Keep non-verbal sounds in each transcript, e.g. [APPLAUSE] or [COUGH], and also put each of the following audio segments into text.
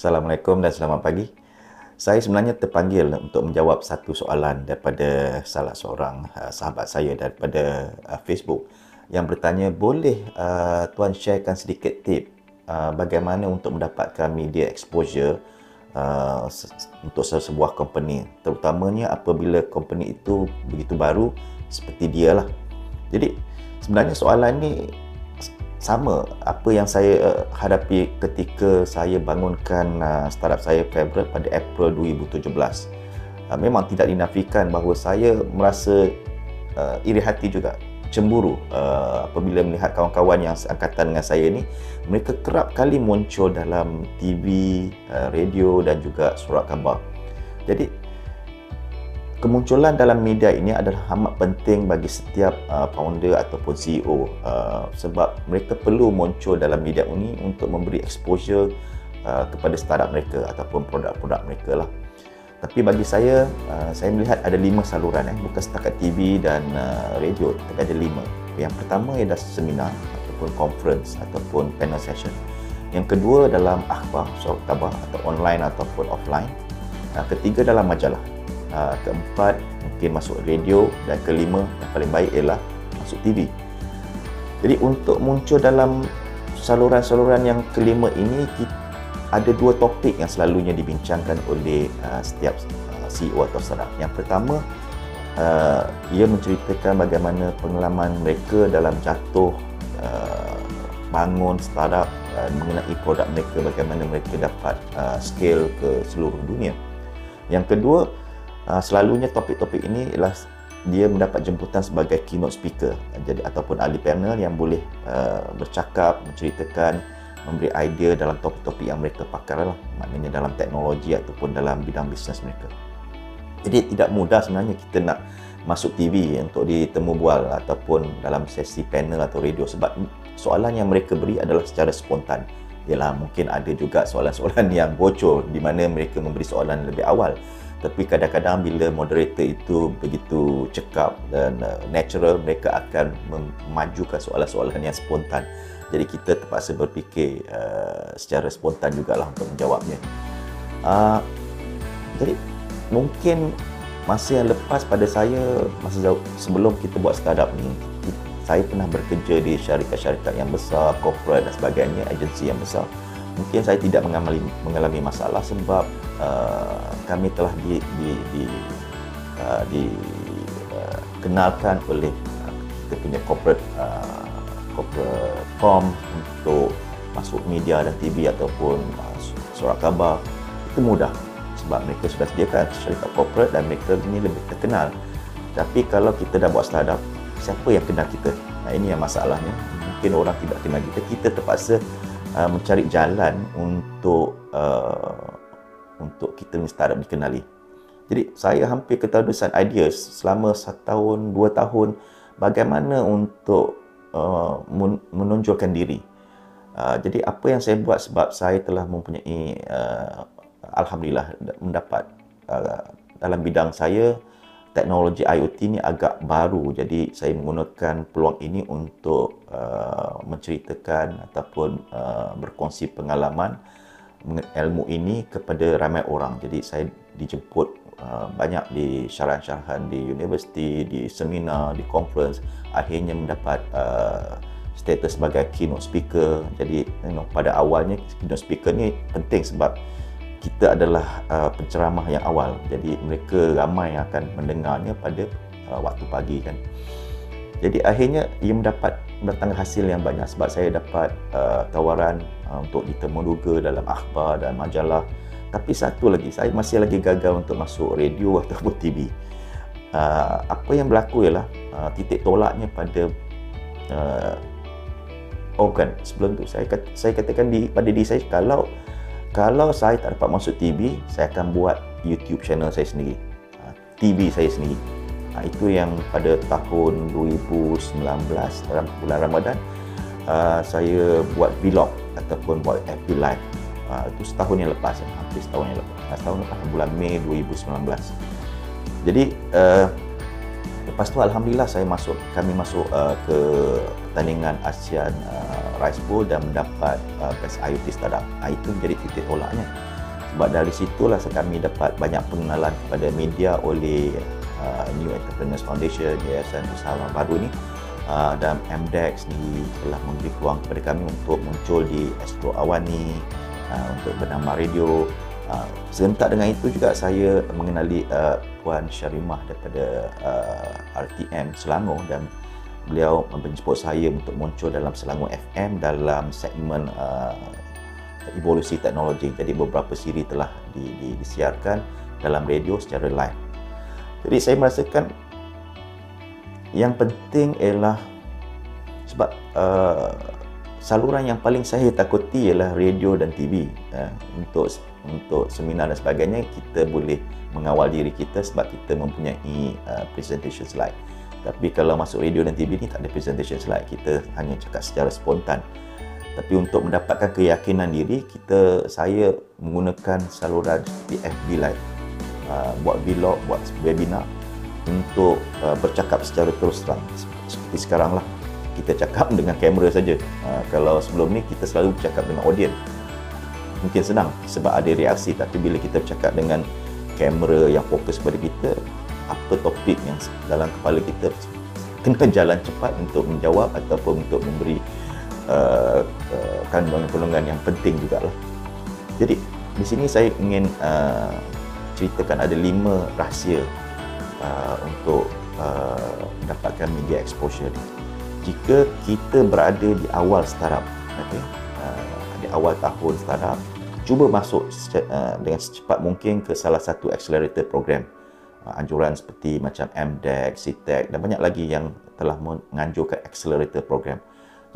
Assalamualaikum dan selamat pagi. Saya sebenarnya terpanggil untuk menjawab satu soalan daripada salah seorang uh, sahabat saya daripada uh, Facebook yang bertanya, boleh uh, tuan sharekan sedikit tip uh, bagaimana untuk mendapatkan media exposure uh, untuk sebuah company, terutamanya apabila company itu begitu baru seperti dia lah. Jadi sebenarnya soalan ni sama apa yang saya uh, hadapi ketika saya bangunkan uh, startup saya Favorite pada April 2017. Uh, memang tidak dinafikan bahawa saya merasa uh, iri hati juga cemburu uh, apabila melihat kawan-kawan yang seangkatan dengan saya ni mereka kerap kali muncul dalam TV, uh, radio dan juga surat khabar. Jadi kemunculan dalam media ini adalah amat penting bagi setiap uh, founder ataupun CEO uh, sebab mereka perlu muncul dalam media ini untuk memberi exposure uh, kepada startup mereka ataupun produk-produk mereka lah. Tapi bagi saya, uh, saya melihat ada lima saluran eh, bukan setakat TV dan uh, radio, tapi ada lima. Yang pertama ialah seminar ataupun conference ataupun panel session. Yang kedua dalam akhbar, surat khabar atau online ataupun offline. Uh, ketiga dalam majalah uh, keempat mungkin masuk radio dan kelima yang paling baik ialah masuk TV. Jadi untuk muncul dalam saluran-saluran yang kelima ini ada dua topik yang selalunya dibincangkan oleh uh, setiap uh, CEO atau startup. Yang pertama ia menceritakan bagaimana pengalaman mereka dalam jatuh uh, bangun startup mengenai produk mereka bagaimana mereka dapat uh, scale ke seluruh dunia. Yang kedua selalunya topik-topik ini ialah dia mendapat jemputan sebagai keynote speaker. Jadi ataupun ahli panel yang boleh uh, bercakap menceritakan memberi idea dalam topik-topik yang mereka pakar lah maknanya dalam teknologi ataupun dalam bidang bisnes mereka. Jadi tidak mudah sebenarnya kita nak masuk TV untuk ditemu bual ataupun dalam sesi panel atau radio. Sebab soalan yang mereka beri adalah secara spontan. Ialah mungkin ada juga soalan-soalan [LAUGHS] yang bocor di mana mereka memberi soalan lebih awal tapi kadang-kadang bila moderator itu begitu cekap dan uh, natural mereka akan memajukan soalan-soalan yang spontan jadi kita terpaksa berfikir uh, secara spontan jugalah untuk menjawabnya uh, jadi mungkin masa yang lepas pada saya masa jauh, sebelum kita buat startup ni saya pernah bekerja di syarikat-syarikat yang besar, corporate dan sebagainya, agensi yang besar. Mungkin saya tidak mengalami, mengalami masalah sebab uh, kami telah di, di, di, uh, dikenalkan uh, oleh uh, kita punya corporate uh, corporate com untuk masuk media dan TV ataupun uh, surat khabar. Itu mudah sebab mereka sudah sediakan syarikat corporate dan mereka ini lebih terkenal. Tapi kalau kita dah buat startup siapa yang kenal kita? Nah ini yang masalahnya. Mungkin orang tidak kenal kita kita terpaksa uh, mencari jalan untuk uh, untuk kita ni startup dikenali. Jadi saya hampir ketahuan idea selama satu tahun, dua tahun bagaimana untuk uh, menonjolkan diri. Uh, jadi apa yang saya buat sebab saya telah mempunyai uh, Alhamdulillah mendapat uh, dalam bidang saya teknologi IoT ni agak baru jadi saya menggunakan peluang ini untuk uh, menceritakan ataupun uh, berkongsi pengalaman ilmu ini kepada ramai orang. Jadi saya dijemput uh, banyak di syarahan-syarahan di universiti, di seminar, di conference. Akhirnya mendapat uh, status sebagai keynote speaker. Jadi you know, pada awalnya keynote speaker ni penting sebab kita adalah uh, penceramah yang awal. Jadi mereka ramai yang akan mendengarnya pada uh, waktu pagi kan. Jadi akhirnya ia mendapat mendatangkan hasil yang banyak sebab saya dapat uh, tawaran uh, untuk ditemuduga dalam akhbar dan majalah. Tapi satu lagi, saya masih lagi gagal untuk masuk radio [LAUGHS] ataupun TV. Uh, apa yang berlaku ialah uh, titik tolaknya pada uh, organ. Sebelum tu saya saya katakan di pada diri saya kalau kalau saya tak dapat masuk TV, saya akan buat YouTube channel saya sendiri. Uh, TV saya sendiri. Ha, itu yang pada tahun 2019 dalam bulan Ramadan uh, saya buat vlog ataupun buat FB live. Itu setahun yang lepas, hampir setahun yang lepas. Setahun lepas bulan Mei 2019. Jadi lepas tu alhamdulillah saya masuk kami masuk ke pertandingan ASEAN Rice Bowl dan mendapat uh, Best IoT Startup. Uh, itu menjadi titik tolaknya. Sebab dari situlah kami dapat banyak pengenalan kepada media oleh uh, New Entrepreneurs Foundation, Yayasan Usaha Baru ni uh, dan MDEX ni telah memberi peluang kepada kami untuk muncul di Astro Awan ni uh, untuk bernama radio. Uh, serentak dengan itu juga saya mengenali uh, Puan Syarimah daripada uh, RTM Selangor dan beliau menjemput saya untuk muncul dalam Selangor FM dalam segmen uh, evolusi teknologi. Jadi beberapa siri telah di, di, disiarkan dalam radio secara live. Jadi saya merasakan yang penting ialah sebab uh, saluran yang paling saya takuti ialah radio dan TV. Uh, untuk untuk seminar dan sebagainya kita boleh mengawal diri kita sebab kita mempunyai uh, presentation slide. Tapi kalau masuk radio dan TV ni tak ada presentation slide. Kita hanya cakap secara spontan. Tapi untuk mendapatkan keyakinan diri, kita saya menggunakan saluran seperti FB Live. Uh, buat vlog, buat webinar untuk uh, bercakap secara terus terang. Seperti sekarang lah. Kita cakap [LAUGHS] dengan kamera saja. Uh, kalau sebelum ni kita selalu bercakap dengan audience. Mungkin senang sebab ada reaksi tapi bila kita bercakap dengan kamera yang fokus pada kita, apa topik yang dalam kepala kita kena jalan cepat untuk menjawab ataupun untuk memberi uh, uh, kandungan-kandungan yang penting juga lah. Jadi di sini saya ingin uh, ceritakan ada lima rahsia uh, untuk uh, mendapatkan media exposure ni. Jika kita berada di awal startup, okay, uh, di awal tahun startup, cuba masuk uh, dengan secepat mungkin ke salah satu accelerator program anjuran seperti macam MDEC, CTEC dan banyak lagi yang telah menganjurkan accelerator program.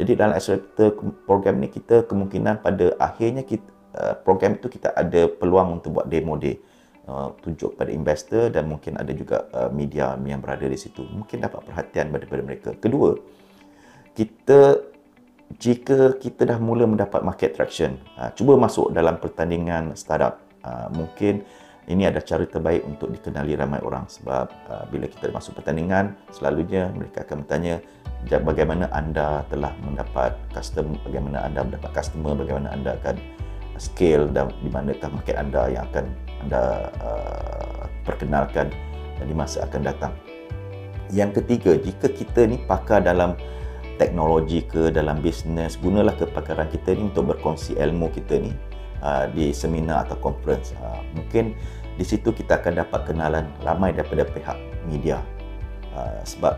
Jadi dalam accelerator program ni kita kemungkinan pada akhirnya kita, uh, program itu kita ada peluang untuk buat demo day. Uh, tunjuk kepada investor dan mungkin ada juga uh, media yang berada di situ. Mungkin dapat perhatian daripada mereka. Kedua, kita jika kita dah mula mendapat market traction, uh, cuba masuk dalam pertandingan startup. Uh, mungkin ini ada cara terbaik untuk dikenali ramai orang sebab uh, bila kita masuk pertandingan selalunya mereka akan bertanya bagaimana anda telah mendapat customer bagaimana anda mendapat customer bagaimana anda akan scale dan di manakah market anda yang akan anda uh, perkenalkan di masa akan datang? Yang ketiga jika kita ni pakar dalam teknologi ke dalam bisnes gunalah kepakaran kita ni untuk berkongsi ilmu kita ni Uh, di seminar atau conference. Uh, mungkin di situ kita akan dapat kenalan ramai daripada pihak media. Uh, sebab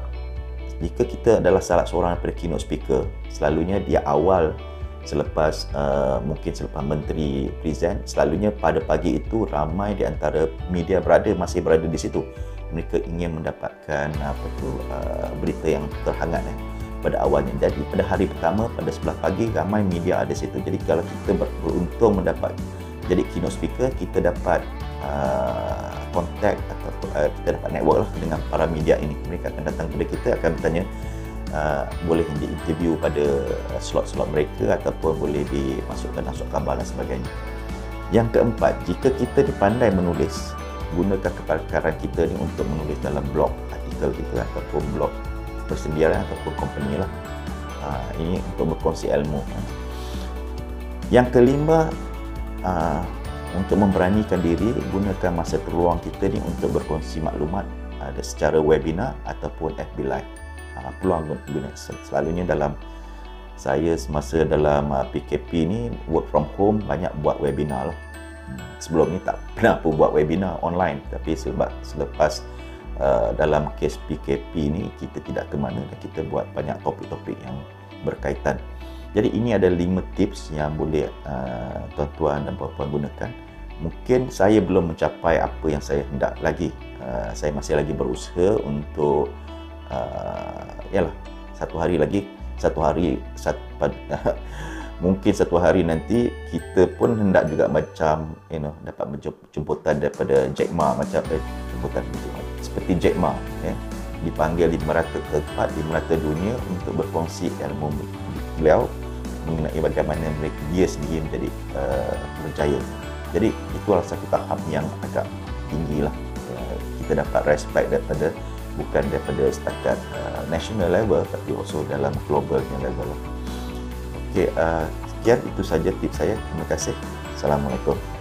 jika kita adalah salah seorang daripada keynote speaker, selalunya dia awal selepas uh, mungkin selepas menteri present, selalunya pada pagi itu ramai di antara media berada masih berada di situ. Mereka ingin mendapatkan apa tu uh, berita yang terhangat eh pada awalnya. Jadi pada hari pertama pada sebelah pagi ramai media ada situ. Jadi kalau kita beruntung mendapat jadi keynote speaker, kita dapat uh, contact atau uh, kita dapat network lah dengan para media ini. Mereka akan datang kepada kita akan bertanya uh, boleh di interview pada slot-slot mereka ataupun boleh dimasukkan masuk kabar dan sebagainya. Yang keempat, jika kita dipandai menulis, gunakan kepakaran kita ni untuk menulis dalam blog artikel kita ataupun blog persediaan ataupun company lah. Ha, ini untuk berkongsi ilmu. Yang kelima, ha, untuk memberanikan diri, gunakan masa terluang kita ni untuk berkongsi maklumat ada secara webinar ataupun FB Live. Ha, peluang guna selalunya dalam saya semasa dalam PKP ni work from home banyak buat webinar lah. Hmm, sebelum ni tak pernah pun buat webinar online tapi sebab selepas uh, dalam kes PKP ni kita tidak ke mana dan kita buat banyak topik-topik yang berkaitan. Jadi ini ada lima tips yang boleh uh, tuan-tuan dan puan-puan gunakan. Mungkin saya belum mencapai apa yang saya hendak lagi. Uh, saya masih lagi berusaha untuk uh, yalah satu hari lagi satu hari satu, [LAUGHS] mungkin satu hari nanti kita pun hendak juga macam you know dapat jemputan daripada Jack Ma macam eh, jemputan itu seperti Jack Ma ya, dipanggil di merata tempat di merata dunia untuk berkongsi ilmu beliau mengenai bagaimana mereka dia sendiri menjadi uh, berjaya jadi itulah satu tahap yang agak tinggi lah uh, kita dapat respect daripada bukan daripada setakat uh, national level tapi also dalam global level lah. Okey, uh, sekian itu saja tips saya. Terima kasih. Assalamualaikum.